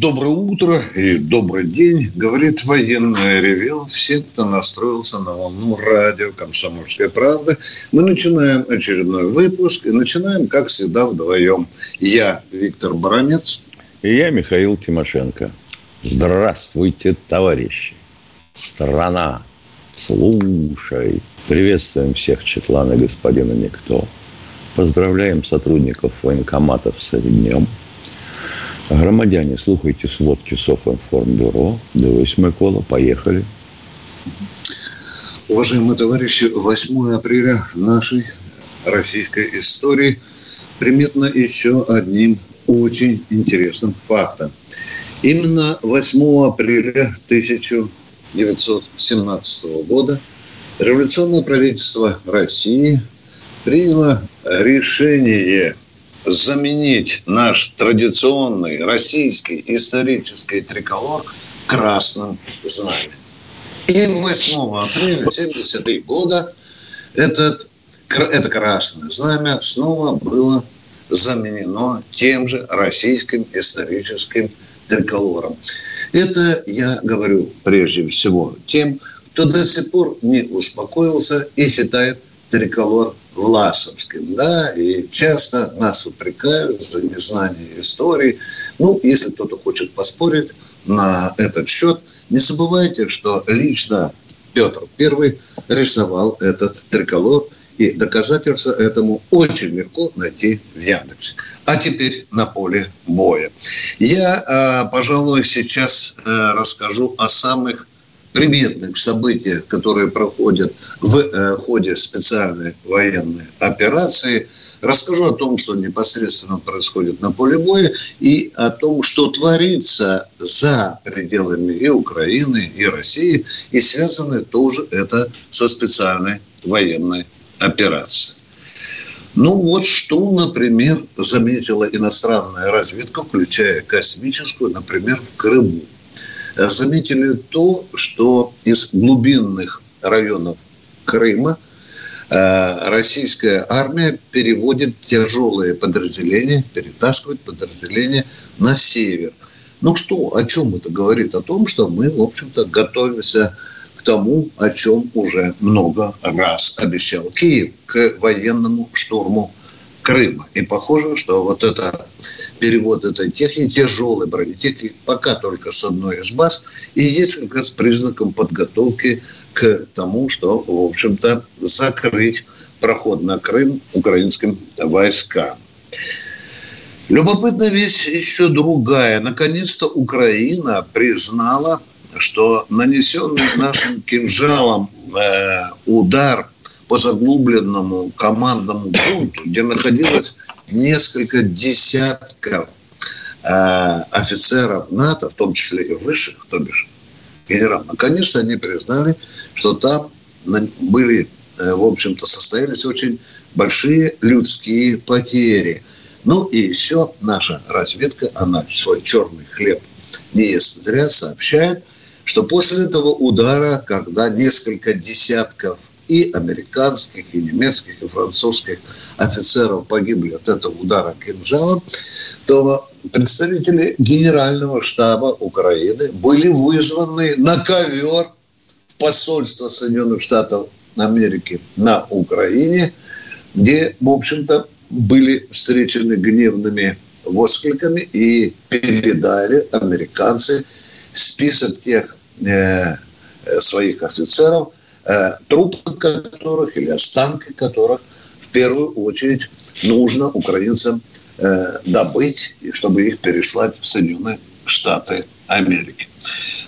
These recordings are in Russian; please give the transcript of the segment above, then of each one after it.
Доброе утро и добрый день, говорит военное ревел всем, кто настроился на волну радио «Комсомольская правда». Мы начинаем очередной выпуск и начинаем, как всегда, вдвоем. Я Виктор Баранец. И я Михаил Тимошенко. Здравствуйте, товарищи. Страна, слушай. Приветствуем всех Четлана господина Никто. Поздравляем сотрудников военкоматов с днем – Громадяне, слухайте сводки Софинформбюро. Дивись, Микола, поехали. Уважаемые товарищи, 8 апреля нашей российской истории приметно еще одним очень интересным фактом. Именно 8 апреля 1917 года революционное правительство России приняло решение – заменить наш традиционный российский исторический триколор красным знаменем. И 8 апреля 1973 года этот, это красное знамя снова было заменено тем же российским историческим триколором. Это я говорю прежде всего тем, кто до сих пор не успокоился и считает триколор Власовским, да, и часто нас упрекают за незнание истории. Ну, если кто-то хочет поспорить на этот счет, не забывайте, что лично Петр I рисовал этот триколор, и доказательства этому очень легко найти в Яндексе. А теперь на поле боя. Я, а, пожалуй, сейчас э, расскажу о самых приметных событиях, которые проходят в э, ходе специальной военной операции. Расскажу о том, что непосредственно происходит на поле боя и о том, что творится за пределами и Украины, и России, и связано тоже это со специальной военной операцией. Ну вот что, например, заметила иностранная разведка, включая космическую, например, в Крыму заметили то, что из глубинных районов Крыма э, российская армия переводит тяжелые подразделения, перетаскивает подразделения на север. Ну что, о чем это говорит? О том, что мы, в общем-то, готовимся к тому, о чем уже много раз обещал Киев, к военному штурму Крыма. И похоже, что вот это перевод этой техники, тяжелой бронетехники, пока только с одной из баз, и есть как раз признаком подготовки к тому, что, в общем-то, закрыть проход на Крым украинским войскам. Любопытная вещь еще другая. Наконец-то Украина признала, что нанесенный нашим кинжалом э, удар по заглубленному командному пункту, где находилось несколько десятков э, офицеров НАТО, в том числе и высших, то бишь генерал. Наконец-то они признали, что там были, э, в общем-то, состоялись очень большие людские потери. Ну и еще наша разведка, она свой черный хлеб не ест зря, сообщает, что после этого удара, когда несколько десятков и американских, и немецких, и французских офицеров погибли от этого удара кинжалом, то представители Генерального штаба Украины были вызваны на ковер в посольство Соединенных Штатов Америки на Украине, где, в общем-то, были встречены гневными воскликами и передали американцы список тех э, своих офицеров, трупы которых или останки которых в первую очередь нужно украинцам э, добыть, и чтобы их переслать в Соединенные Штаты Америки.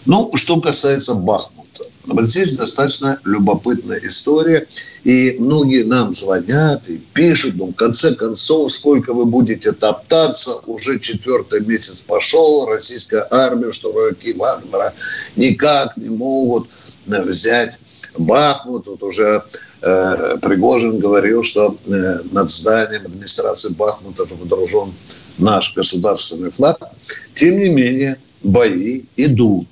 Ну, что касается Бахмута. вот здесь достаточно любопытная история. И многие нам звонят и пишут, ну, в конце концов, сколько вы будете топтаться, уже четвертый месяц пошел, российская армия, что враги Вагнера никак не могут взять Бахмут. Вот уже э, Пригожин говорил, что э, над зданием администрации Бахмута водружен наш государственный флаг. Тем не менее, бои идут.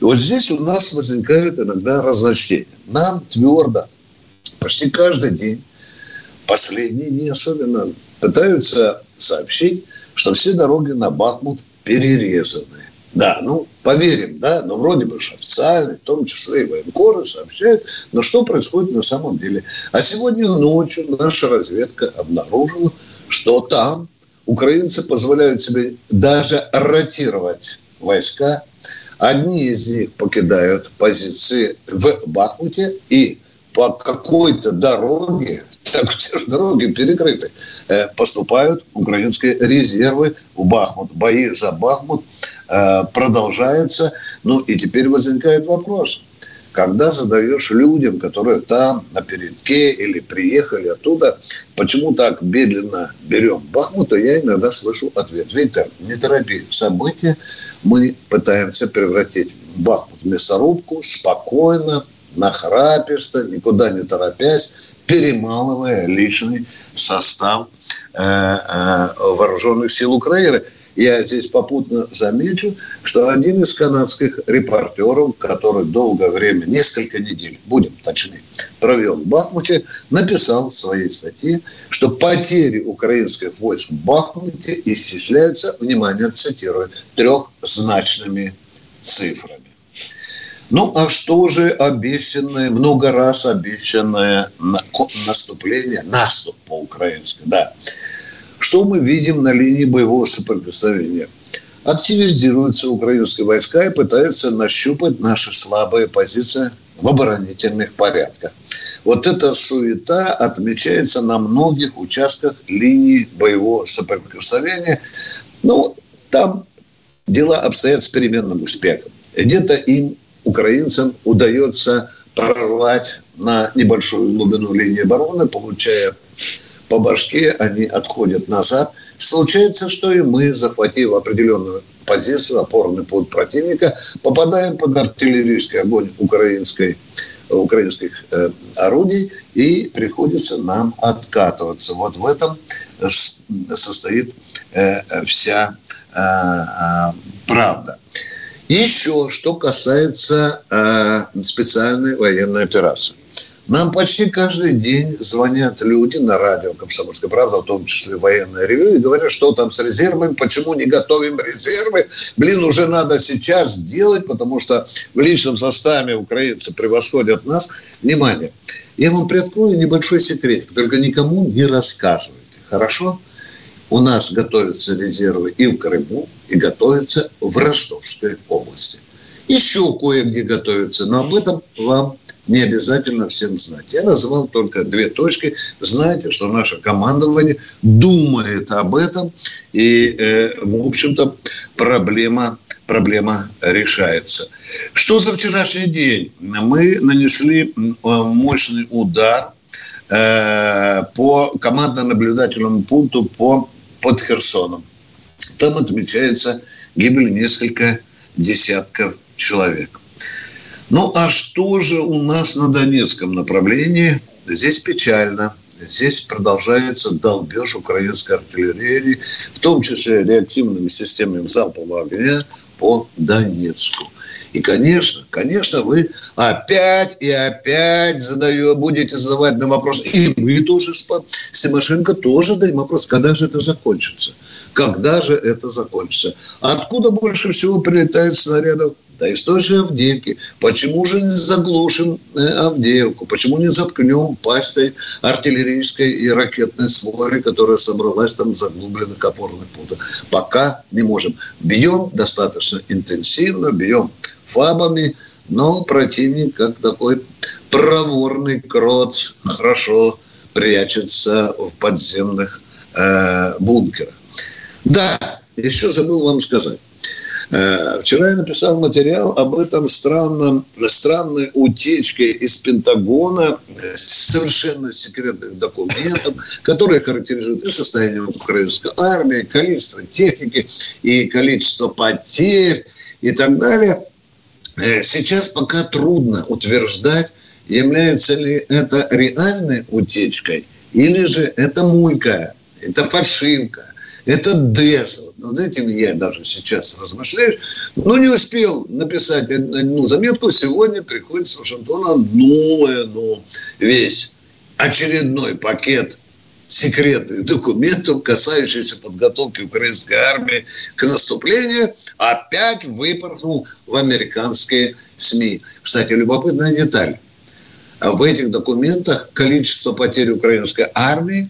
И вот здесь у нас возникают иногда разночтения. Нам твердо, почти каждый день, последние дни особенно, пытаются сообщить, что все дороги на Бахмут перерезаны. Да, ну, поверим, да, но вроде бы же официально, в том числе и военкоры сообщают, но что происходит на самом деле. А сегодня ночью наша разведка обнаружила, что там украинцы позволяют себе даже ротировать войска Одни из них покидают позиции в Бахмуте и по какой-то дороге, так те же дороги перекрыты, э, поступают украинские резервы в Бахмут. Бои за Бахмут э, продолжаются. Ну и теперь возникает вопрос – когда задаешь людям, которые там на передке или приехали оттуда, почему так медленно берем Бахмут, то я иногда слышу ответ. Виктор, не торопи события, мы пытаемся превратить Бахмут в мясорубку спокойно, нахраписто, никуда не торопясь, перемалывая личный состав э, э, вооруженных сил Украины. Я здесь попутно замечу, что один из канадских репортеров, который долгое время, несколько недель, будем точны, провел в Бахмуте, написал в своей статье, что потери украинских войск в Бахмуте исчисляются, внимание, цитирую, трехзначными цифрами. Ну, а что же обещанное, много раз обещанное наступление, наступ по-украински, да. Что мы видим на линии боевого соприкосновения? Активизируются украинские войска и пытаются нащупать наши слабые позиции в оборонительных порядках. Вот эта суета отмечается на многих участках линии боевого соприкосновения. Ну, там дела обстоят с переменным успехом. Где-то им, украинцам, удается прорвать на небольшую глубину линии обороны, получая по башке, они отходят назад. Случается, что и мы, захватив определенную позицию, опорный пункт противника, попадаем под артиллерийский огонь украинской, украинских э, орудий и приходится нам откатываться. Вот в этом состоит э, вся э, э, Еще что касается э, специальной военной операции. Нам почти каждый день звонят люди на радио «Комсомольская правда», в том числе военное ревю, и говорят, что там с резервами, почему не готовим резервы. Блин, уже надо сейчас делать, потому что в личном составе украинцы превосходят нас. Внимание, я вам приоткрою небольшой секрет, только никому не рассказывайте. Хорошо? У нас готовятся резервы и в Крыму, и готовятся в Ростовской области. Еще кое-где готовятся, но об этом вам не обязательно всем знать. Я назвал только две точки. Знаете, что наше командование думает об этом, и, э, в общем-то, проблема проблема решается. Что за вчерашний день? Мы нанесли мощный удар э, по командно-наблюдательному пункту по, под Херсоном. Там отмечается гибель несколько десятков человек. Ну, а что же у нас на Донецком направлении? Здесь печально. Здесь продолжается долбеж украинской артиллерии, в том числе реактивными системами залпового огня по Донецку. И, конечно, конечно, вы опять и опять задаю, будете задавать нам вопрос. И мы тоже с Тимошенко тоже даем вопрос, когда же это закончится? Когда же это закончится? Откуда больше всего прилетает снарядов? Да из той же Авдеевки. Почему же не заглушим э, Авдеевку? Почему не заткнем пастой артиллерийской и ракетной свори, которая собралась там в заглубленных опорных пунктах? Пока не можем. Бьем достаточно интенсивно, бьем фабами, но противник, как такой проворный крот, хорошо прячется в подземных э, бункерах. Да, еще забыл вам сказать. Э, вчера я написал материал об этом странном, странной утечке из Пентагона совершенно секретных документов, которые характеризуют и состояние украинской армии, количество техники и количество потерь и так далее. Э, сейчас пока трудно утверждать, является ли это реальной утечкой или же это мулька, это фальшивка это Дезл. Над этим я даже сейчас размышляю. Но не успел написать одну заметку. Сегодня приходит с Вашингтона новое, ну, весь очередной пакет секретных документов, касающихся подготовки украинской армии к наступлению, опять выпорхнул в американские СМИ. Кстати, любопытная деталь. В этих документах количество потерь украинской армии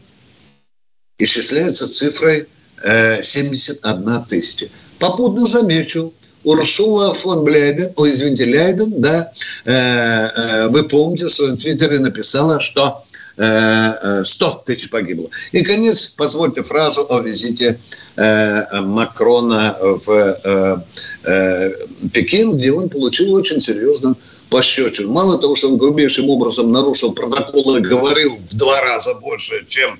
исчисляется цифрой 71 тысяча. Попутно замечу, Урсула фон Блейден, ой, извините, Лейден, да, э, э, вы помните, в своем твиттере написала, что э, 100 тысяч погибло. И, конец, позвольте фразу о визите э, Макрона в э, э, Пекин, где он получил очень серьезную пощечину. Мало того, что он грубейшим образом нарушил протокол и говорил в два раза больше, чем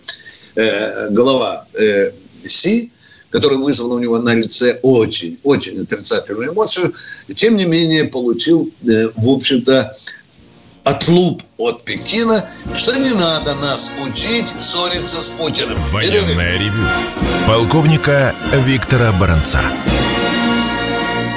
э, глава э, Си, которая вызвала у него на лице очень, очень отрицательную эмоцию, тем не менее получил, э, в общем-то, отлуп от Пекина, что не надо нас учить ссориться с Путиным. Военное ревю полковника Виктора Баранца.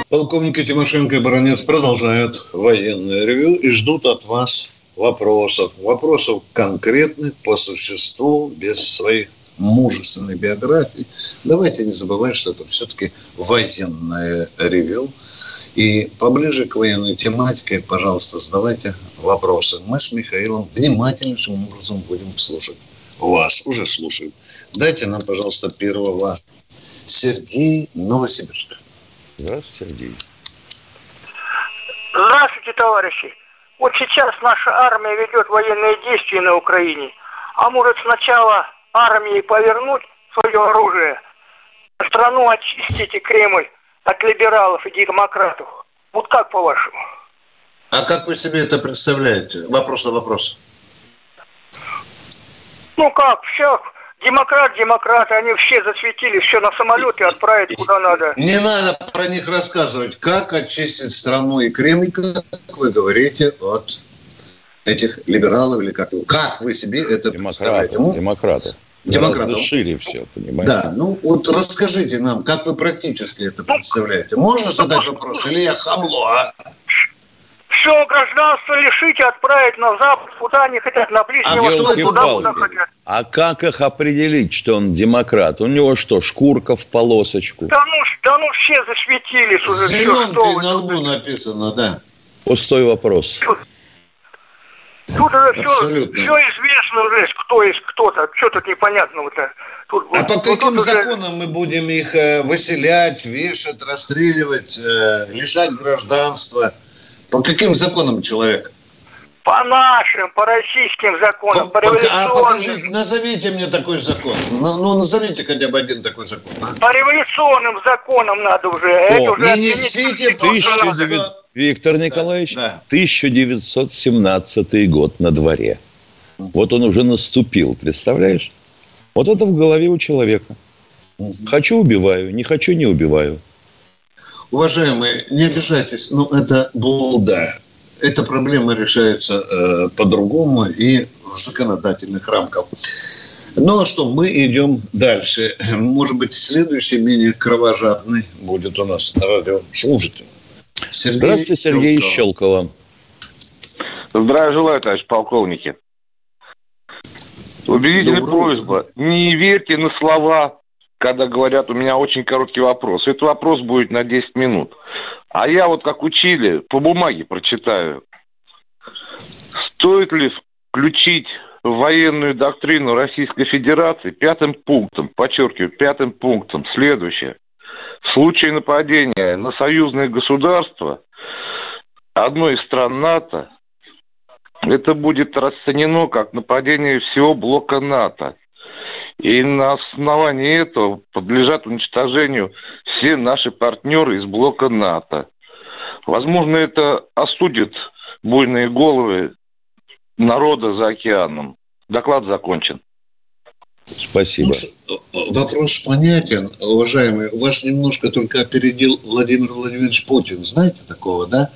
Полковники Тимошенко и Баранец продолжают военное ревю и ждут от вас вопросов. Вопросов конкретных, по существу, без своих мужественной биографии. Давайте не забывать, что это все-таки военное ревю. И поближе к военной тематике, пожалуйста, задавайте вопросы. Мы с Михаилом внимательнейшим образом будем слушать вас. Уже слушаем. Дайте нам, пожалуйста, первого. Сергей Новосибирск. Здравствуйте, Сергей. Здравствуйте, товарищи. Вот сейчас наша армия ведет военные действия на Украине. А может сначала армии повернуть свое оружие, страну очистить и Кремль от либералов и демократов. Вот как по-вашему? А как вы себе это представляете? Вопрос на вопрос. Ну как, все, демократ, демократы, они все засветили, все на самолете отправить куда надо. Не надо про них рассказывать. Как очистить страну и Кремль, как вы говорите, от этих либералов или как, как вы себе это демократов, представляете? Ну, демократов. Шире все, понимаете? Да, ну вот расскажите нам, как вы практически это представляете. Можно задать вопрос? Или я хамло, а? Все гражданство лишить и отправить на запад, куда они хотят, на Ближний А Восток, куда палки? хотят. А как их определить, что он демократ? У него что, шкурка в полосочку? Да ну, да ну все засветились уже, что зеленкой на лбу написано, да. Пустой вопрос. Тут уже все, Абсолютно. все известно уже, кто есть кто-то. Что тут непонятного-то? Тут, А вот- по вот каким уже- законам мы будем их э, выселять, вешать, расстреливать, э, лишать гражданства? По каким законам человек? По нашим, по российским законам, по, По- а революционным. покажите, назовите мне такой закон. Ну, ну, назовите хотя бы один такой закон. а? По революционным законам надо уже. Это уже не несите Конституцию надо. 1900 Виктор Николаевич, да. 1917 год на дворе. Вот он уже наступил, представляешь? Вот это в голове у человека. Хочу – убиваю, не хочу – не убиваю. Уважаемые, не обижайтесь, но это блуда. Эта проблема решается э, по-другому и в законодательных рамках. Ну а что, мы идем дальше. Может быть, следующий менее кровожадный будет у нас на радио. Слушайте. Сергей Здравствуйте, Сергей Щелков. Щелкова. Здравия желаю, товарищ полковники. Убедительная утро. просьба. Не верьте на слова, когда говорят, у меня очень короткий вопрос. Этот вопрос будет на 10 минут. А я вот как учили, по бумаге прочитаю. Стоит ли включить в военную доктрину Российской Федерации пятым пунктом, подчеркиваю, пятым пунктом, следующее. В случае нападения на союзное государство одной из стран НАТО это будет расценено как нападение всего блока НАТО. И на основании этого подлежат уничтожению все наши партнеры из блока НАТО. Возможно, это осудит буйные головы народа за океаном. Доклад закончен. Спасибо. Ну, вопрос понятен, уважаемый. Вас немножко только опередил Владимир Владимирович Путин. Знаете такого, да?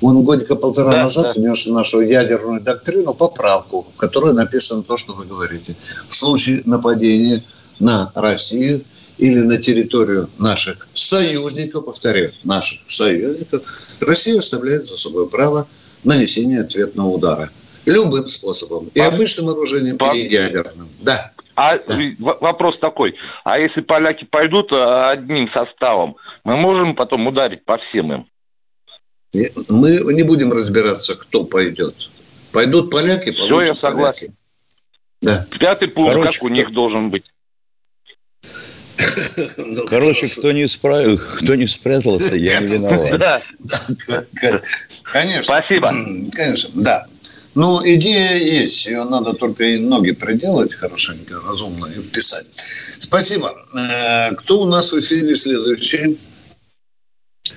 Он годика полтора да, назад да. внес в нашу ядерную доктрину поправку, в которой написано то, что вы говорите. В случае нападения на Россию или на территорию наших союзников, повторяю, наших союзников, Россия оставляет за собой право нанесения ответного удара. Любым способом. И обычным оружием, и ядерным. Да. А вопрос такой, а если поляки пойдут а, одним составом, мы можем потом ударить по всем им? Мы не будем разбираться, кто пойдет. Пойдут поляки, Все, я согласен. Да. Пятый пункт, Короче, как у них должен быть? Ну, Короче, кто не, справил, кто не спрятался, я не виноват. Конечно. Спасибо. Конечно, да. Ну, идея есть. Ее надо только и ноги приделать хорошенько, разумно и вписать. Спасибо. Э, кто у нас в эфире следующий?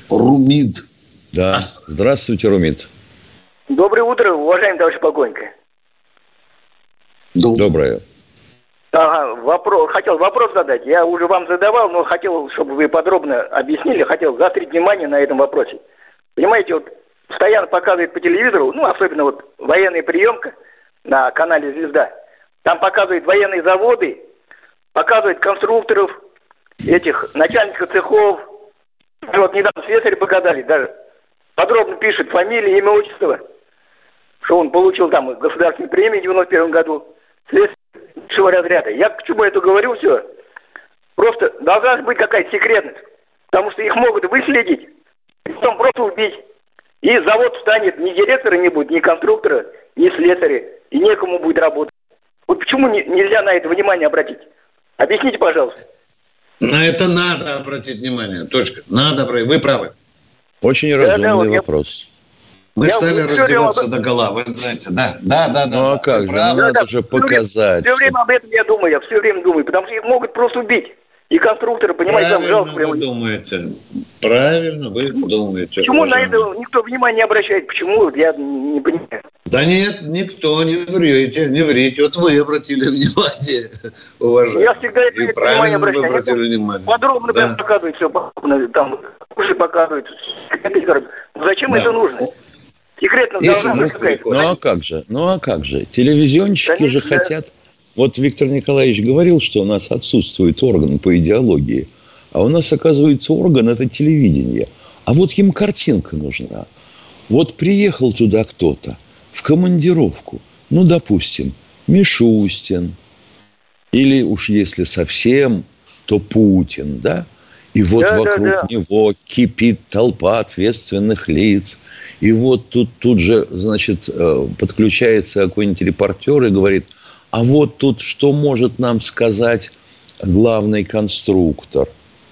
Румид. Да. Здравствуйте, Румид. Доброе утро, уважаемый товарищ Погонько. Доброе. Ага, вопрос, хотел вопрос задать. Я уже вам задавал, но хотел, чтобы вы подробно объяснили, хотел заострить внимание на этом вопросе. Понимаете, вот постоянно показывает по телевизору, ну, особенно вот военная приемка на канале «Звезда». Там показывают военные заводы, показывают конструкторов, этих начальников цехов. Вот недавно слесарь показали, даже подробно пишет фамилия, имя, отчество, что он получил там государственную премию в 91 году. Слесарь высшего разряда. Я к чему это говорю все? Просто должна быть какая-то секретность. Потому что их могут выследить, потом просто убить. И завод станет, ни директора не будет, ни конструктора, ни слесаря, и некому будет работать. Вот почему не, нельзя на это внимание обратить? Объясните, пожалуйста. На это надо обратить внимание. Точка. Надо обратить. Вы правы. Очень разумный да, да, вопрос. Мы я стали раздеваться до гола, вы знаете. Да, да, да. Ну да, а как же, надо да, же показать. Все время об этом я думаю, я все время думаю, потому что их могут просто убить. И конструкторы, понимаете, там жалко. вы думаете. Правильно вы думаете. Почему на это никто внимания не обращает? Почему? Я не понимаю. Да нет, никто не врете, не врите. Вот вы обратили внимание, уважаемый. Я всегда это правильно вы обратили внимание. Подробно да. показывают все, там уши показывают. Зачем да. это нужно? Секретно должна быть какая-то. Ну а как же? Ну а как же? Телевизионщики же хотят вот Виктор Николаевич говорил, что у нас отсутствует орган по идеологии, а у нас, оказывается, орган – это телевидение. А вот им картинка нужна. Вот приехал туда кто-то в командировку, ну, допустим, Мишустин, или уж если совсем, то Путин, да? И вот да, вокруг да, да. него кипит толпа ответственных лиц. И вот тут, тут же, значит, э, подключается какой-нибудь репортер и говорит – а вот тут что может нам сказать главный конструктор?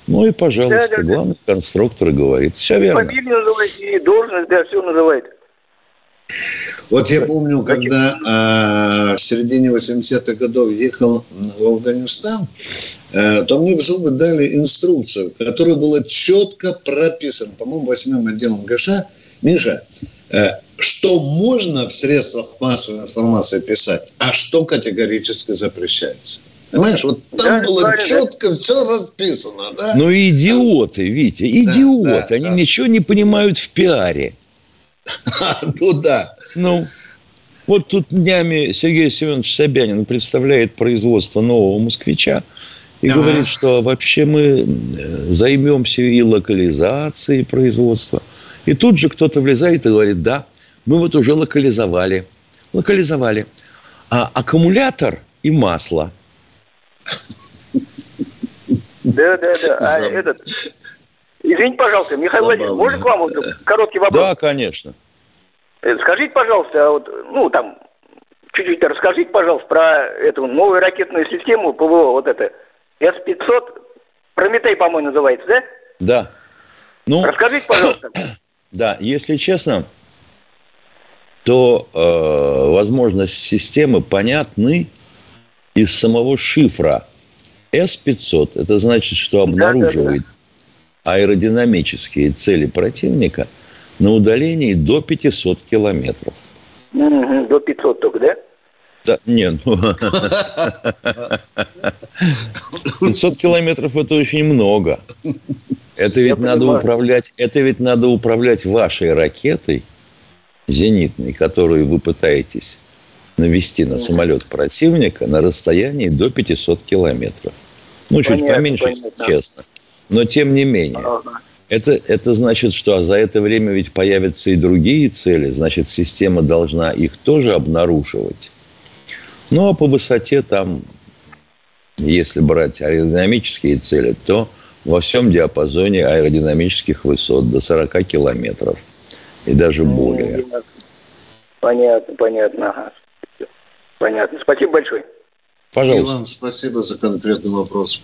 Ну и, пожалуйста, да, да, главный да. конструктор говорит. Все верно. Фамилию называет, и должность, да, все называет. Вот я помню, когда э, в середине 80-х годов ехал в Афганистан, э, то мне в зубы дали инструкцию, которая была четко прописана, по-моему, восьмым отделом ГШ. Миша, э, что можно в средствах массовой информации писать, а что категорически запрещается. Понимаешь, вот там да, было четко да. все расписано, да? Ну, идиоты, Витя, идиоты. Да, да, Они да. ничего не понимают в пиаре. Ну да. Ну, вот тут днями Сергей Семенович Собянин представляет производство нового москвича и ага. говорит, что вообще мы э, займемся и локализацией производства. И тут же кто-то влезает и говорит, да, мы вот уже локализовали. Локализовали. А аккумулятор и масло. Да, да, да. А этот... Извините, пожалуйста, Михаил Владимирович, можно к вам вот короткий вопрос? Да, конечно. Э, скажите, пожалуйста, а вот, ну, там, чуть-чуть расскажите, пожалуйста, про эту новую ракетную систему ПВО, вот это, С-500, Прометей, по-моему, называется, да? Да. Ну, Расскажите, пожалуйста. Да, если честно, то э, возможности системы понятны из самого шифра С-500 – это значит, что обнаруживает аэродинамические цели противника на удалении до 500 километров. До 500 только, да? Да, нет, ну, 500 километров это очень много. Это ведь надо управлять, это ведь надо управлять вашей ракетой зенитной, которую вы пытаетесь навести на самолет противника на расстоянии до 500 километров. Ну, чуть понятно, поменьше, понятно. честно. Но тем не менее. Ага. Это, это значит, что а за это время ведь появятся и другие цели. Значит, система должна их тоже обнаруживать. Ну, а по высоте там, если брать аэродинамические цели, то во всем диапазоне аэродинамических высот до 40 километров и даже более. Понятно, понятно. Ага. Понятно. Спасибо большое. Пожалуйста. И вам спасибо за конкретный вопрос.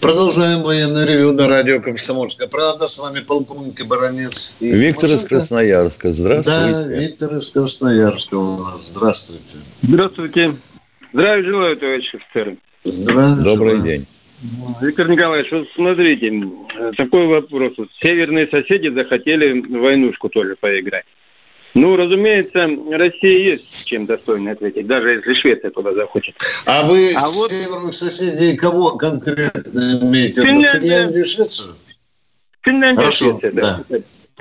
Продолжаем военное ревю на радио «Комсомольская правда». С вами полковник Баранец. И Виктор Тимошенко. из Красноярска. Здравствуйте. Да, Виктор из Красноярска у нас. Здравствуйте. Здравствуйте. Здравия желаю, товарищи офицеры. Здравия Добрый желаю. день. Виктор Николаевич, вот смотрите, такой вопрос. Северные соседи захотели войнушку тоже поиграть. Ну, разумеется, Россия есть чем достойно ответить, даже если Швеция туда захочет. А вы а вот... северных соседей кого конкретно имеете? Финляндия. Финляндию и Швецию? Финляндия Хорошо, Швеция, да. да.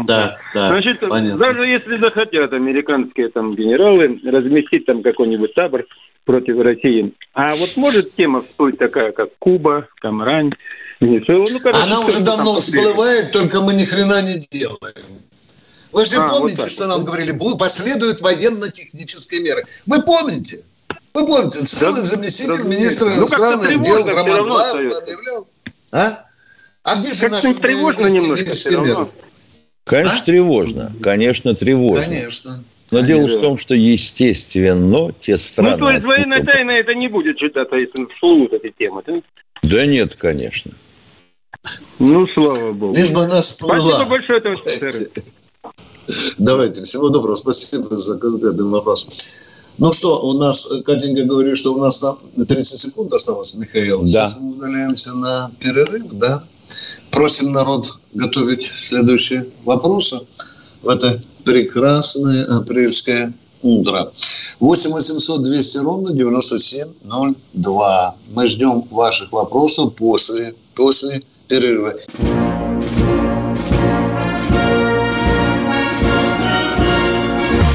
Да, да. Значит, понятно. даже если захотят американские там генералы разместить там какой-нибудь табор против России, а вот может тема всплыть такая, как Куба, Камрань, Венесуэла. Ну, короче, Она уже давно всплывает, только мы ни хрена не делаем. Вы же а, помните, вот что нам говорили, последуют военно-технические меры. Вы помните? Вы помните, целый да, заместитель да, министра ну, иностранных дел Роман Глав объявлял. А? А где же наши тревожно немножко меры? Конечно, а? тревожно. Конечно, тревожно. Конечно. Но дело в том, что естественно те страны... Ну, то есть военная тайна это не будет считаться, если всплывут эти темы, да? Да нет, конечно. Ну, слава богу. Лишь бы она всплыла. Спасибо большое, товарищ. Давайте, всего доброго. Спасибо за конкретный вопрос. Ну что, у нас, Катенька говорит, что у нас там 30 секунд осталось, Михаил. Да. Сейчас мы удаляемся на перерыв, да? Просим народ готовить следующие вопросы в это прекрасное апрельское утро. 8 800 200 ровно 9702. Мы ждем ваших вопросов после, после перерыва.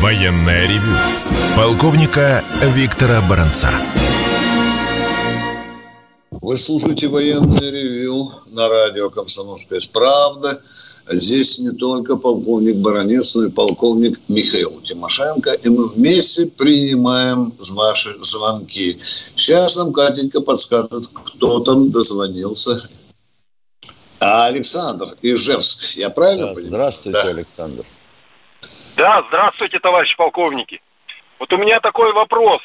Военное ревю полковника Виктора Баранца. Вы слушаете военное ревю на радио «Комсомольская правда». Здесь не только полковник Баранец, но и полковник Михаил Тимошенко. И мы вместе принимаем ваши звонки. Сейчас нам Катенька подскажет, кто там дозвонился. А Александр Ижевск. Я правильно да, понимаю? Здравствуйте, да. Александр. Да, здравствуйте, товарищи полковники. Вот у меня такой вопрос.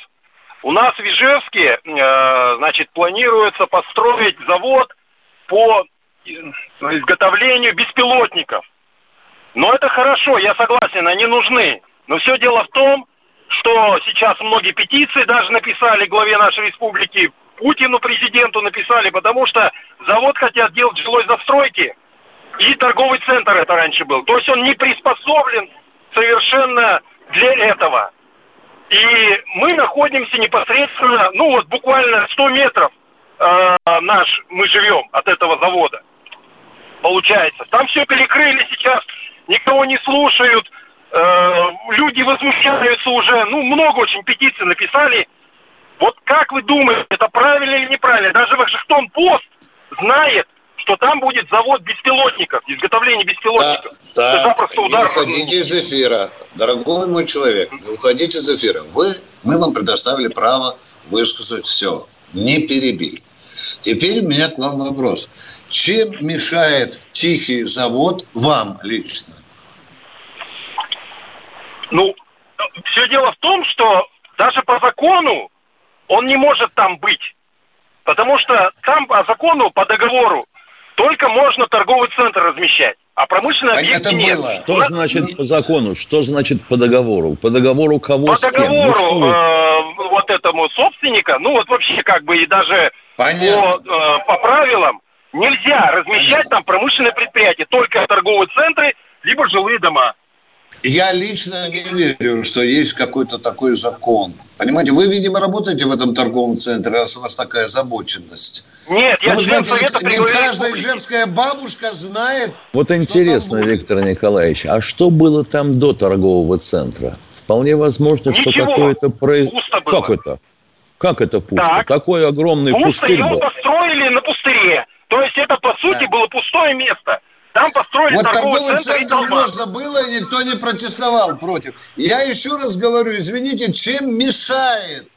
У нас в Ижевске, э, значит, планируется построить завод по изготовлению беспилотников. Но это хорошо, я согласен, они нужны. Но все дело в том, что сейчас многие петиции даже написали главе нашей республики, Путину, президенту написали, потому что завод хотят делать жилой застройки, и торговый центр это раньше был. То есть он не приспособлен совершенно для этого. И мы находимся непосредственно, ну вот буквально 100 метров э, наш, мы живем от этого завода. Получается. Там все перекрыли сейчас, никого не слушают, э, люди возмущаются уже, ну много очень петиций написали. Вот как вы думаете, это правильно или неправильно? Даже Вашингтон-Пост знает, что там будет завод беспилотников, изготовление беспилотников. Да, да. Запросто удар. Не уходите из эфира. Дорогой мой человек, не уходите из эфира. Вы, мы вам предоставили право высказать все. Не перебили. Теперь у меня к вам вопрос. Чем мешает тихий завод вам лично? Ну, все дело в том, что даже по закону он не может там быть. Потому что там по закону, по договору, только можно торговый центр размещать. А промышленные а объекты нет. Было. Что нас... значит по закону? Что значит по договору? По договору кого по с кем? договору, ну, э, вот это этому собственника, ну вот вообще как бы и даже Понятно. по, э, по правилам нельзя размещать там промышленные предприятия, только торговые центры, либо жилые дома. Я лично не верю, что есть какой-то такой закон. Понимаете, вы, видимо, работаете в этом торговом центре, раз у вас такая озабоченность. Нет, я Но Ну, вы член знаете, Совета не, каждая женская бабушка знает. Вот интересно, там будет? Виктор Николаевич, а что было там до торгового центра? Вполне возможно, что Ничего. какое-то... Про... Пусто было. Как это? Как это пусто? Так. Такой огромный Пусто пустырь его был. построили на пустыре. То есть это, по сути, Да. было пустое место. Там построили Вот торговый торговый центр центр можно было, и никто не протестовал против. Я еще раз говорю, извините, чем мешает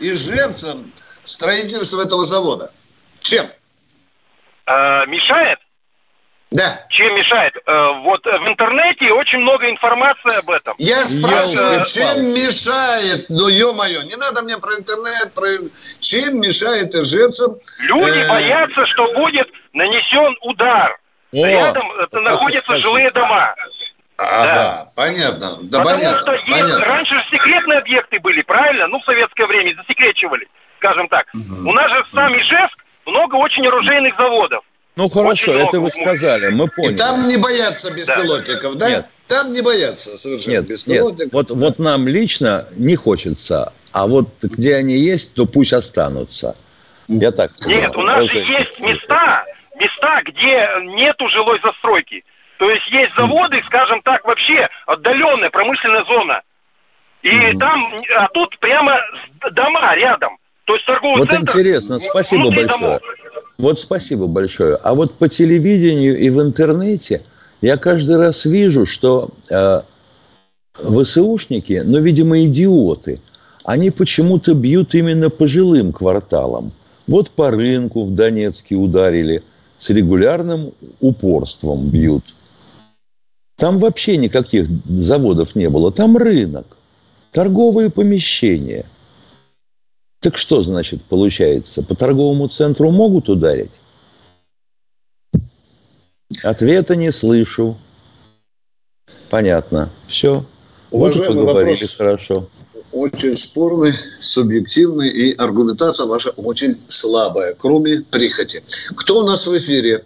ижевцам строительство этого завода? Чем? Э, мешает? Да. Чем мешает? Э, вот в интернете очень много информации об этом. Я спрашиваю, Ёлки-палки. чем мешает, ну, ё-моё, не надо мне про интернет, про... чем мешает ижевцам Люди Э, боятся, что будет нанесен удар. О, Рядом э, находятся скажите. жилые дома. Ага, понятно. Да Потому понятно, что есть, понятно. раньше же секретные объекты были, правильно? Ну, в советское время засекречивали, скажем так. У нас же сам Ижевск много очень оружейных заводов. Ну хорошо, Очень это много. вы сказали, мы И поняли. там не боятся беспилотников, да? Нет. Там не боятся совершенно Нет, нет, беспилотников. вот, вот нам лично не хочется, а вот где они есть, то пусть останутся. Я так сказал. Нет, у нас же есть места, места, где нету жилой застройки. То есть есть заводы, скажем так, вообще отдаленная промышленная зона. И там, а тут прямо дома рядом. То есть торговый Вот центр интересно, спасибо большое. домов. Вот спасибо большое. А вот по телевидению и в интернете я каждый раз вижу, что э, ВСУшники, ну, видимо, идиоты, они почему-то бьют именно по жилым кварталам. Вот по рынку в Донецке ударили, с регулярным упорством бьют. Там вообще никаких заводов не было. Там рынок, торговые помещения. Так что значит получается? По торговому центру могут ударить? Ответа не слышу. Понятно. Все. Вот и Уважаемый поговорили вопрос. хорошо. Очень спорный, субъективный, и аргументация ваша очень слабая, кроме прихоти. Кто у нас в эфире?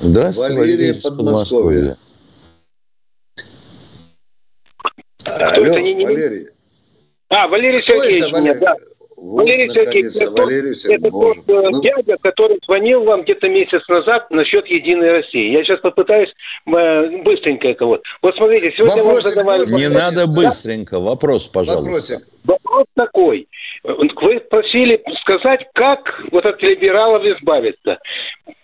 Здравствуйте, Подмосковья. Подмосковья. Алло, Валерий. А, Валерий Кто Сергеевич это, меня, Валерий? да. Вот, Валерий Сергеевич, это, Валерий это Сергеевич. тот Боже. э, Ну, дядя, который звонил вам где-то месяц назад насчет Единой России. Я сейчас попытаюсь э, быстренько это вот. Вот смотрите, сегодня вам Вопросик задавали... был? Не надо быстренько. Вопрос, пожалуйста. Вопросик. Вопрос такой. Вы просили сказать, как вот от либералов избавиться.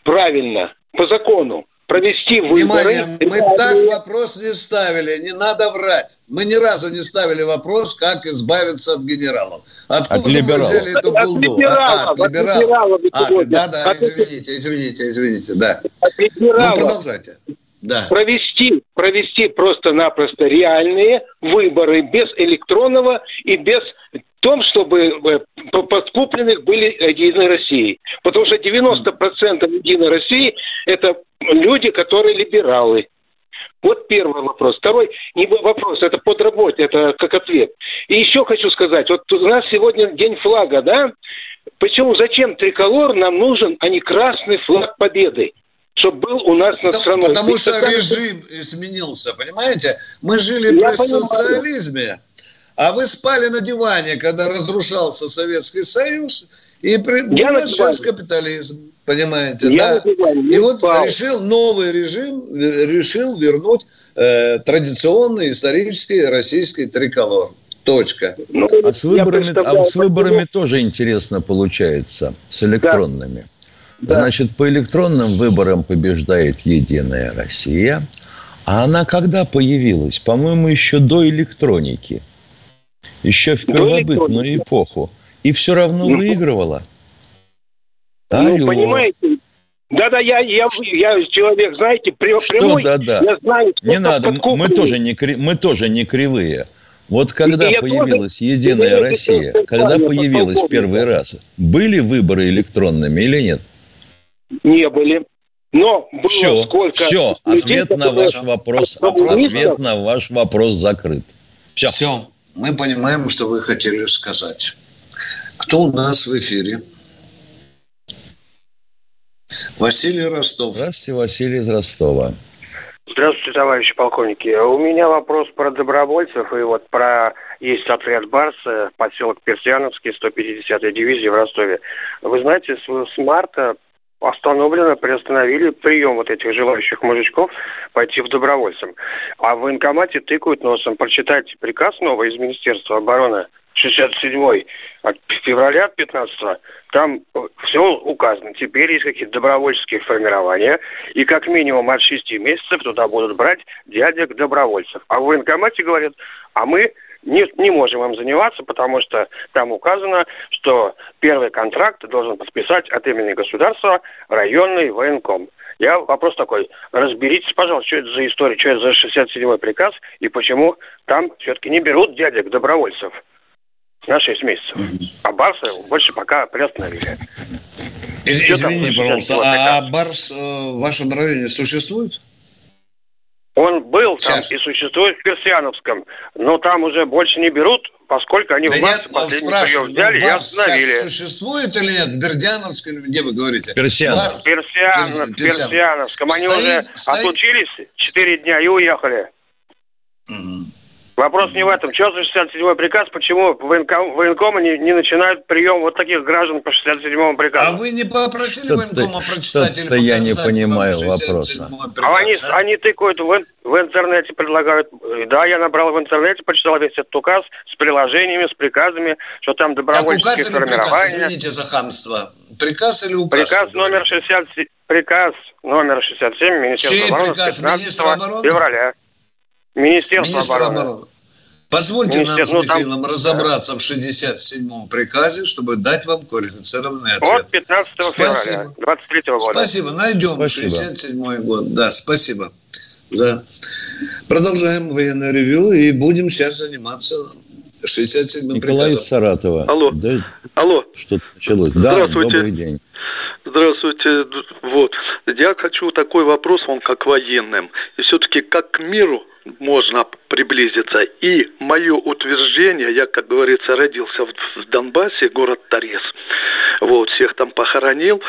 Правильно, по закону. Провести выборы. Внимание, мы так вопрос не ставили, не надо врать. Мы ни разу не ставили вопрос, как избавиться от генералов. Откуда От мы либералов. взяли эту От булду? либералов, А, от от либералов. либералов А, да, да, От- извините, извините, извините, да. От Ну, либералов. продолжайте. Да. провести, провести просто-напросто реальные выборы без электронного и без том, чтобы э, по- подкупленных были Единой России. Потому что 90% Единой России – это люди, которые либералы. Вот первый вопрос. Второй не вопрос, это под работе, это как ответ. И еще хочу сказать, вот у нас сегодня день флага, да? Почему, зачем триколор нам нужен, а не красный флаг победы? Чтобы был у нас над страной. потому что режим изменился, понимаете? Мы жили Я при понимаю. социализме, а вы спали на диване, когда разрушался Советский Союз, и при... Я у на нас сейчас капитализм, понимаете, Я да? И вот спал. решил новый режим, решил вернуть э, традиционный исторический российский триколор. Точка. Ну, А с выборами, а с выборами тоже интересно получается, с электронными. Да. Значит, по электронным выборам побеждает Единая Россия. А она когда появилась? По-моему, еще до электроники. Еще в первобытную эпоху. И все равно Ну, выигрывала. Ну, Алло. понимаете, да-да, я, я, я человек, знаете, пря- Что прямой. да-да? Я знаю, Не сколько надо, мы тоже не, мы тоже не кривые. Вот когда я тоже появилась Единая не Россия, что когда это появилась подполковник. первый раз, были выборы электронными или нет? Не были. Но было Все, сколько все, людей, ответ на ваш вопрос, ответ на ваш вопрос закрыт. Все. Все. Мы понимаем, что вы хотели сказать. Кто у нас в эфире? Василий Ростов. Здравствуйте, Василий из Ростова. Здравствуйте, товарищи полковники. У меня вопрос про добровольцев и вот про есть отряд Барс, поселок Персиановский, 150-я дивизия в Ростове. Вы знаете, с, с марта остановлено, приостановили прием вот этих желающих мужичков пойти в добровольцам. А в военкомате тыкают носом. Прочитайте приказ новый из Министерства обороны 67-й от февраля 15 -го. Там все указано. Теперь есть какие-то добровольческие формирования. И как минимум от 6 месяцев туда будут брать дядек добровольцев. А в военкомате говорят, а мы не, не можем им заниматься, потому что там указано, что первый контракт должен подписать от имени государства районный военком. Я вопрос такой, разберитесь, пожалуйста, что это за история, что это за 67-й приказ и почему там все-таки не берут дядек добровольцев на 6 месяцев. А Барса больше пока приостановили. Извините, пожалуйста, а Барс э, в вашем районе существует? Он был там Сейчас. и существует в Персиановском, но там уже больше не берут, поскольку они да в марте последний прием взяли и остановили. существует или нет? Бердяновском, где вы говорите? Персианов. Персианов, Персиановском. Они стоит, уже стоит... отучились 4 дня и уехали. Угу. Вопрос не в этом. Что за 67-й приказ? Почему военком, военкомы не, не начинают прием вот таких граждан по 67-му приказу? А вы не попросили военкома прочитать или я не понимаю вопроса. А они, а? они тыкают в, в интернете, предлагают. Да, я набрал в интернете, почитал весь этот указ с приложениями, с приказами, что там добровольческие так, формирования. Приказ, извините за хамство. Приказ или указ? Приказ номер 60, приказ номер 67 Министерства обороны приказ 15 февраля. Министерство Министр обороны. обороны. Позвольте Министер... нам с Михаилом ну, там... разобраться в 67-м приказе, чтобы дать вам квалифицированный ответ. От 15 февраля 23 -го года. Спасибо. Найдем 67-й год. Да, спасибо. За... Продолжаем военное ревю и будем сейчас заниматься 67-м Николай приказом. Саратова. Алло. Да, Алло. Что началось? Да, добрый день. Здравствуйте. Вот. Я хочу такой вопрос, он как военным. И все-таки как к миру можно приблизиться. И мое утверждение, я, как говорится, родился в, в Донбассе, город Торез. Вот, всех там похоронил.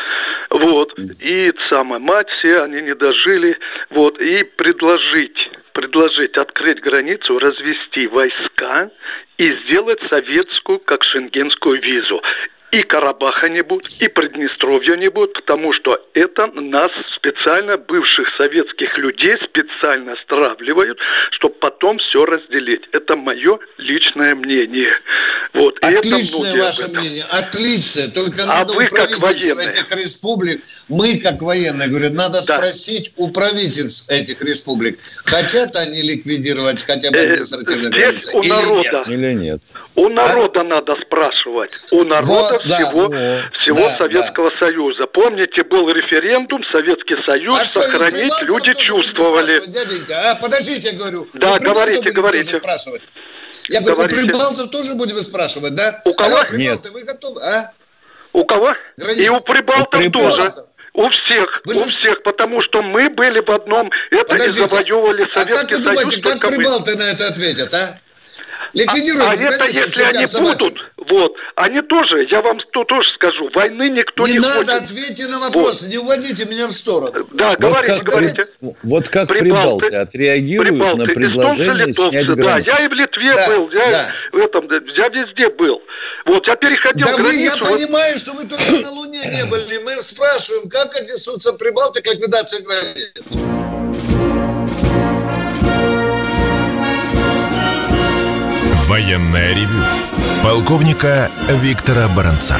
Вот, и самая мать, все они не дожили. Вот, и предложить предложить открыть границу, развести войска и сделать советскую, как шенгенскую визу и Карабаха не будет, и Приднестровья не будет, потому что это нас специально, бывших советских людей, специально стравливают, чтобы потом все разделить. Это мое личное мнение. Вот. Отличное ваше мнение, отличное. Только а надо вы у как военные. этих республик, мы как военные, говорят, надо да. спросить у правительств этих республик, хотят они ликвидировать хотя бы э, административные границы у или народа, нет? Или нет? У народа а? надо спрашивать. У народа вот всего, да, всего да, Советского да. Союза. Помните, был референдум, Советский Союз, а сохранить что, люди чувствовали. Дяденька, а, подождите, я говорю. Да, говорите, говорите. Я говорю, говорите. у прибалтов тоже будем спрашивать, да? У кого? Алло, Нет. Вы готовы, а? У кого? Границ. И у прибалтов, у прибалтов. тоже. У всех, вы у же... всех, потому что мы были в одном, это Подождите, и завоевывали Советский а как вы думаете, Союз. Как прибалты мы. на это ответят, а? Ликвидируем, а, а это если они будут, вот, они тоже, я вам то, тоже скажу, войны никто не, не хочет. Не надо, ответьте на вопросы, вот. не уводите меня в сторону. Да, вот говорите, как, говорите. Вот как прибалты, прибалты отреагируют прибалты, на предложение эстонцы, снять границу. Да, я и в Литве да, был, я, да. в этом, я везде был. Вот, я переходил да границу. Вы, я вот... понимаю, что вы только на Луне не были. Мы спрашиваем, как отнесутся прибалты к ликвидации границ. Военное ревю полковника Виктора Баранца.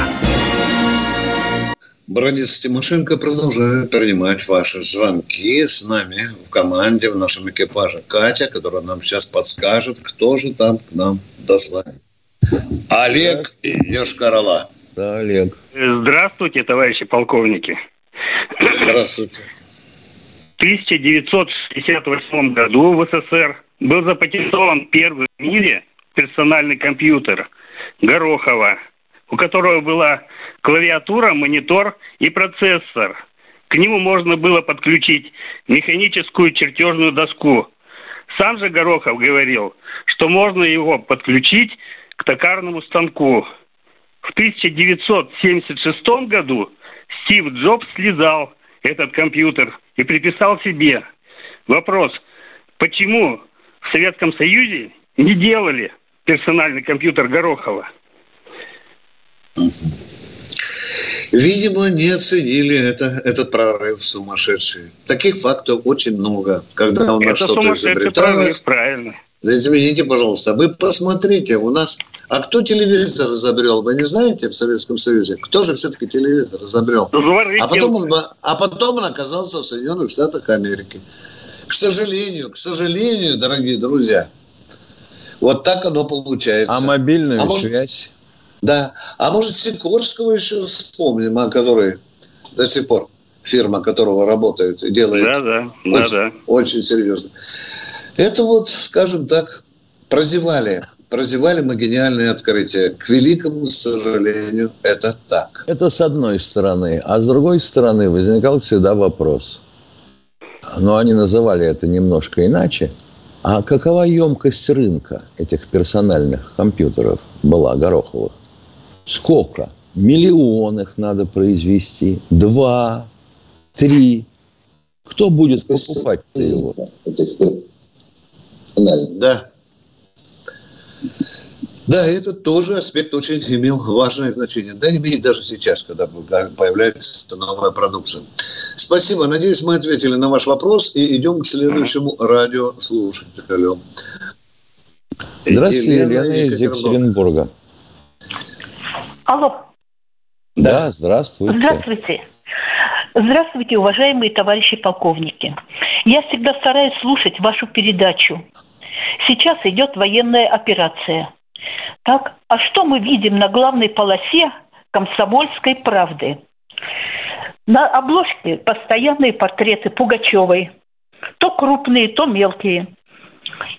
Бородец Тимошенко продолжает принимать ваши звонки с нами в команде, в нашем экипаже Катя, которая нам сейчас подскажет, кто же там к нам дозвонит. Олег Йошкарала. Да, Олег. Здравствуйте, товарищи полковники. Здравствуйте. В 1968 году в СССР был запатентован первый в мире персональный компьютер Горохова, у которого была клавиатура, монитор и процессор. К нему можно было подключить механическую чертежную доску Сам же Горохов говорил, что можно его подключить к токарному станку. В 1976 году Стив Джобс слезал этот компьютер и приписал себе. Вопрос, почему в Советском Союзе не делали персональный компьютер Горохова? Видимо, не оценили это, этот прорыв сумасшедший. Таких фактов очень много. Когда у нас что-то изобреталось... правильно. Да извините, пожалуйста, вы посмотрите, у нас... А кто телевизор изобрел? Вы не знаете в Советском Союзе? Кто же все-таки телевизор изобрел? Ну, а потом, он, а потом он оказался в Соединенных Штатах Америки. К сожалению, к сожалению, дорогие друзья, вот так оно получается. А мобильную а может, связь? Да. А может, Сикорского еще вспомним, о которой до сих пор фирма которого работает и делает да, да, очень, да, да. очень серьезно. Это вот, скажем так, прозевали. Прозевали мы гениальное открытие. К великому сожалению, это так. Это с одной стороны. А с другой стороны возникал всегда вопрос. Но они называли это немножко иначе. А какова емкость рынка этих персональных компьютеров была Гороховых? Сколько? Миллион их надо произвести. Два, три. Кто будет покупать его? Да. Да, это тоже аспект очень имел важное значение. Да, имеет даже сейчас, когда появляется новая продукция. Спасибо. Надеюсь, мы ответили на ваш вопрос и идем к следующему радиослушателю. Здравствуйте, Елена, Елена из Екатеринбурга. Алло. Да, здравствуйте. Здравствуйте. Здравствуйте, уважаемые товарищи полковники. Я всегда стараюсь слушать вашу передачу. Сейчас идет военная операция. Так, а что мы видим на главной полосе комсомольской правды? На обложке постоянные портреты Пугачевой. То крупные, то мелкие.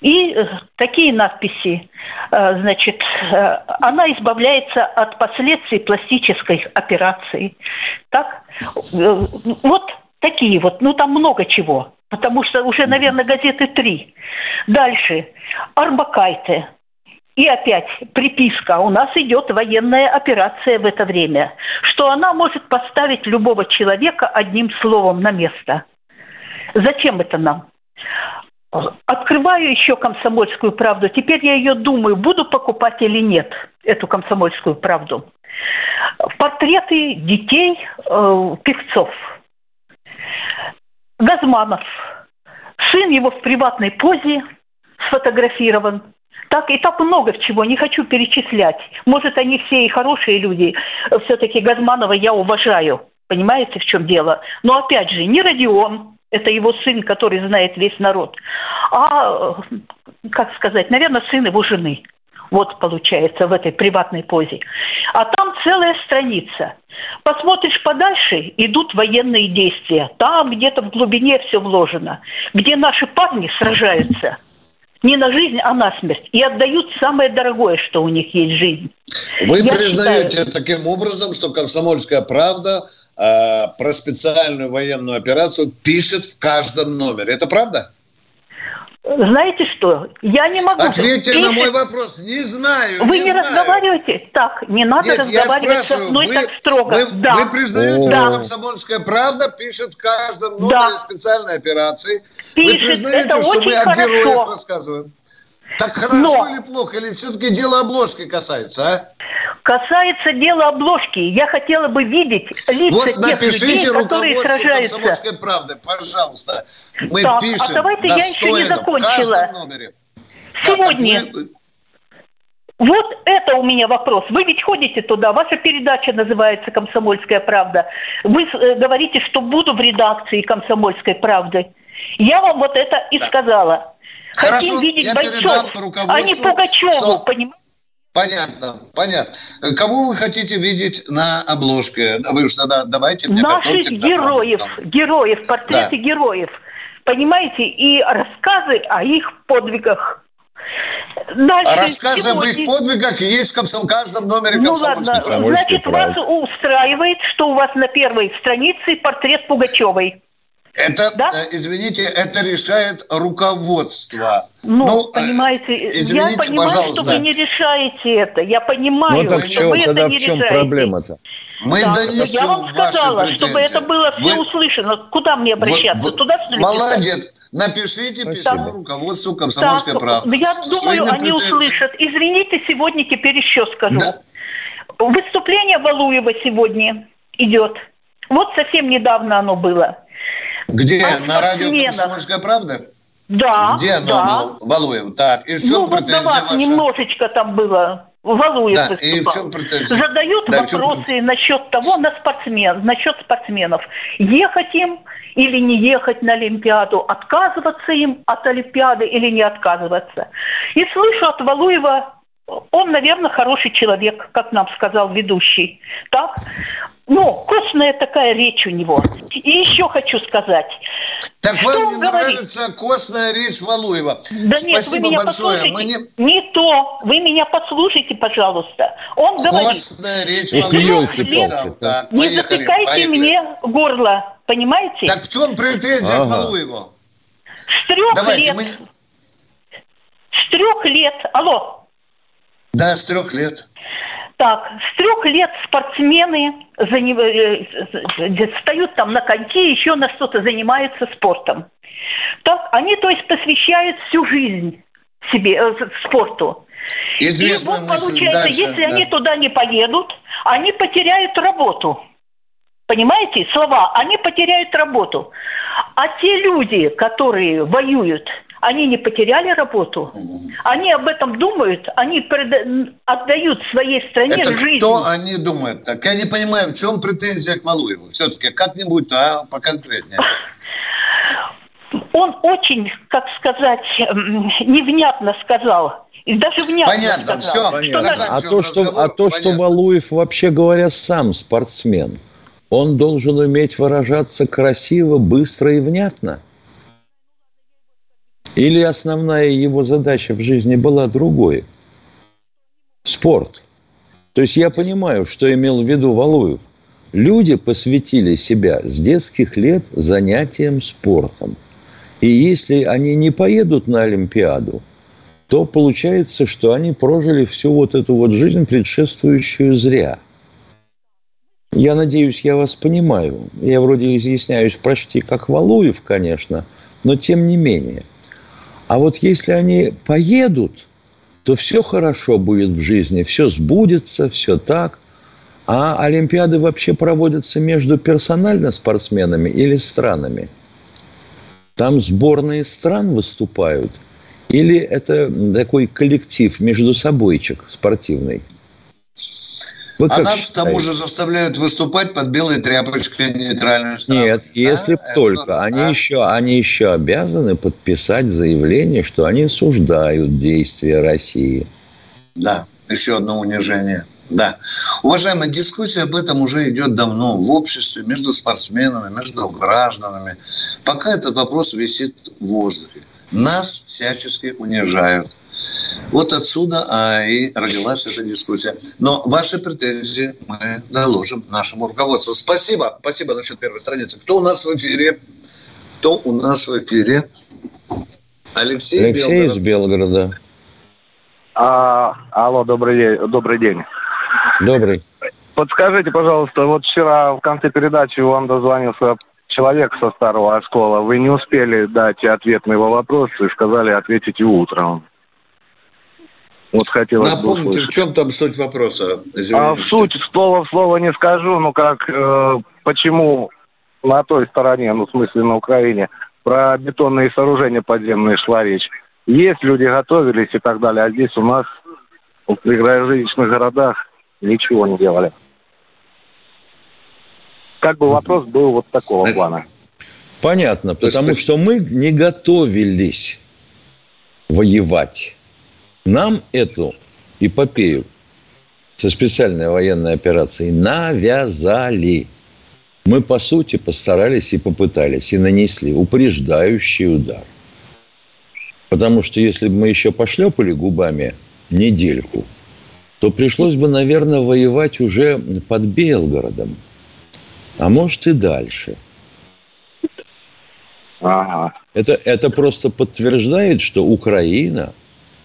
И э, такие надписи, э, значит, э, она избавляется от последствий пластической операции. Так, вот такие вот, ну там много чего, потому что уже, наверное, газеты три. Дальше, Арбакайте. И опять приписка. У нас идет военная операция в это время. Что она может поставить любого человека одним словом на место. Зачем это нам? Открываю еще комсомольскую правду. Теперь я ее думаю, буду покупать или нет, эту комсомольскую правду. Портреты детей э, певцов. Газманов. Сын его в приватной позе сфотографирован. Так и так много чего, не хочу перечислять. Может, они все и хорошие люди. Все-таки Газманова я уважаю. Понимаете, в чем дело? Но опять же, не Родион, это его сын, который знает весь народ. А, как сказать, наверное, сын его жены. Вот получается в этой приватной позе. А там целая страница. Посмотришь подальше, идут военные действия. Там где-то в глубине все вложено. Где наши парни сражаются не на жизнь, а на смерть. И отдают самое дорогое, что у них есть жизнь. Вы Я признаете считаю... таким образом, что комсомольская правда э, про специальную военную операцию пишет в каждом номере. Это правда? Знаете что? Я не могу... Ответьте пишет... на мой вопрос. Не знаю. Вы не, не знаю. разговариваете так. Не надо Нет, разговаривать со мной вы, так строго. Вы, да. вы признаете, да. что комсомольская правда пишет в каждом номере да. специальной операции? Пишет. Вы признаете, Это что мы о хорошо. героях рассказываем? Так хорошо Но... или плохо? Или все-таки дело обложки касается, а? Касается дела обложки, я хотела бы видеть лица вот тех людей, которые сражаются. комсомольской правды, пожалуйста. Мы так, пишем а давайте я еще не закончила. Сегодня... Да, вы... Вот это у меня вопрос. Вы ведь ходите туда, ваша передача называется «Комсомольская правда». Вы э, говорите, что буду в редакции «Комсомольской правды». Я вам вот это и да. сказала. Хорошо, Хотим видеть бойцов, а не Пугачеву, что... понимаете? Понятно, понятно. Кого вы хотите видеть на обложке? Вы уж тогда давайте мне Наших героев, там. героев, портреты да. героев. Понимаете? И рассказы о их подвигах. Дальше а рассказы сегодня... об их подвигах есть в каждом номере Ну ладно, значит, вас устраивает, что у вас на первой странице портрет Пугачевой. Это, да? Э, извините, это решает руководство. Ну, ну понимаете, извините, я понимаю, пожалуйста. что вы не решаете это. Я понимаю, ну, так что чего, вы тогда это не в чем решаете. проблема-то? Мы да. донесем Я вам сказала, чтобы это было все вы... услышано. Куда мне обращаться? Вы... Туда, что ли, Молодец. Напишите письмо руководству комсомольской так, правды. Я думаю, они претензиями. услышат. Извините, сегодня теперь еще скажу. Да. Выступление Валуева сегодня идет. Вот совсем недавно оно было. Где? От На радио «Комсомольская правда»? Да. Где оно да. было? Валуев. Так, и в чем ну, вот до вас ваша? немножечко там было. Валуев да, выступал. и в чем претензия? Задают да, вопросы чем... насчет того, на спортсмен, насчет спортсменов. Ехать им или не ехать на Олимпиаду, отказываться им от Олимпиады или не отказываться. И слышу от Валуева он, наверное, хороший человек, как нам сказал ведущий. Так? Ну, костная такая речь у него. И еще хочу сказать. Так что вам не говорит? нравится костная речь Валуева? Да Спасибо нет, вы меня большое. послушайте. Мы не... не то. Вы меня послушайте, пожалуйста. Он говорит... Костная речь Валуева. Так, не затыкайте поехали. мне горло, понимаете? Так в чем претензия ага. к Валуеву? С трех Давайте, лет... Мы... С трех лет... Алло. Да, с трех лет. Так, с трех лет спортсмены э, встают там на коньки, еще на что-то занимаются спортом. Так, они, то есть, посвящают всю жизнь себе, э, спорту. Известно И вот получается, дальше, если да. они туда не поедут, они потеряют работу. Понимаете, слова, они потеряют работу. А те люди, которые воюют – они не потеряли работу. Они об этом думают, они преда- отдают своей стране Это жизнь. Кто они думают? Так я не понимаю, в чем претензия к Валуеву? Все-таки как-нибудь, а поконкретнее. Он очень, как сказать, невнятно сказал. И даже внятно Понятно, сказал. все. Понятно. а то, что, а то, что Валуев, вообще говоря, сам спортсмен, он должен уметь выражаться красиво, быстро и внятно. Или основная его задача в жизни была другой? Спорт. То есть я понимаю, что имел в виду Валуев. Люди посвятили себя с детских лет занятиям спортом. И если они не поедут на Олимпиаду, то получается, что они прожили всю вот эту вот жизнь, предшествующую зря. Я надеюсь, я вас понимаю. Я вроде изъясняюсь почти как Валуев, конечно, но тем не менее – а вот если они поедут, то все хорошо будет в жизни, все сбудется, все так. А Олимпиады вообще проводятся между персонально спортсменами или странами? Там сборные стран выступают? Или это такой коллектив между собойчик спортивный? Вы а нас, к тому же, заставляют выступать под белой тряпочкой нейтральной страны. Нет, если Это... только. Они, а? еще, они еще обязаны подписать заявление, что они осуждают действия России. Да, еще одно унижение. Да. Уважаемые, дискуссия об этом уже идет давно в обществе, между спортсменами, между гражданами. Пока этот вопрос висит в воздухе. Нас всячески унижают. Вот отсюда а, и родилась эта дискуссия. Но ваши претензии мы доложим нашему руководству. Спасибо. Спасибо насчет первой страницы. Кто у нас в эфире? Кто у нас в эфире? Алексей, Алексей Белгород. из Белгорода. А, алло, добрый день. Добрый день. Добрый. Подскажите, пожалуйста, вот вчера в конце передачи вам дозвонился человек со старого оскола. Вы не успели дать ответ на его вопрос и сказали ответить утром. Вот хотелось Напомните, бы в чем там суть вопроса? А в суть слово в слово не скажу, но как, э, почему на той стороне, ну, в смысле на Украине, про бетонные сооружения подземные шла речь. Есть люди готовились и так далее, а здесь у нас в приграничных городах ничего не делали. Как бы вопрос был вот такого плана. Понятно, потому что мы не готовились воевать. Нам эту эпопею со специальной военной операцией навязали. Мы, по сути, постарались и попытались, и нанесли упреждающий удар. Потому что если бы мы еще пошлепали губами недельку, то пришлось бы, наверное, воевать уже под Белгородом. А может и дальше. Ага. Это, это просто подтверждает, что Украина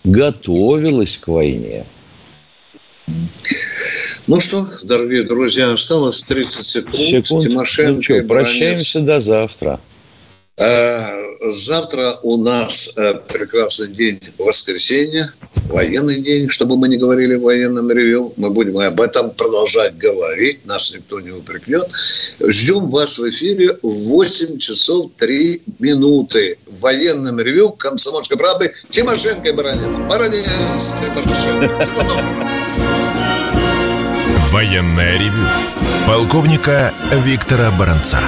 готовилась к войне. Ну что, дорогие друзья, осталось 30 секунд. секунд. Тимошенко ну что, прощаемся до завтра. Э, завтра у нас э, прекрасный день воскресенья, военный день, чтобы мы не говорили в военном ревю. Мы будем об этом продолжать говорить, нас никто не упрекнет. Ждем вас в эфире в 8 часов 3 минуты. В военном ревю «Комсомольской правды» Тимошенко и Баранец. Баранец, Военное ревю полковника Виктора Баранца.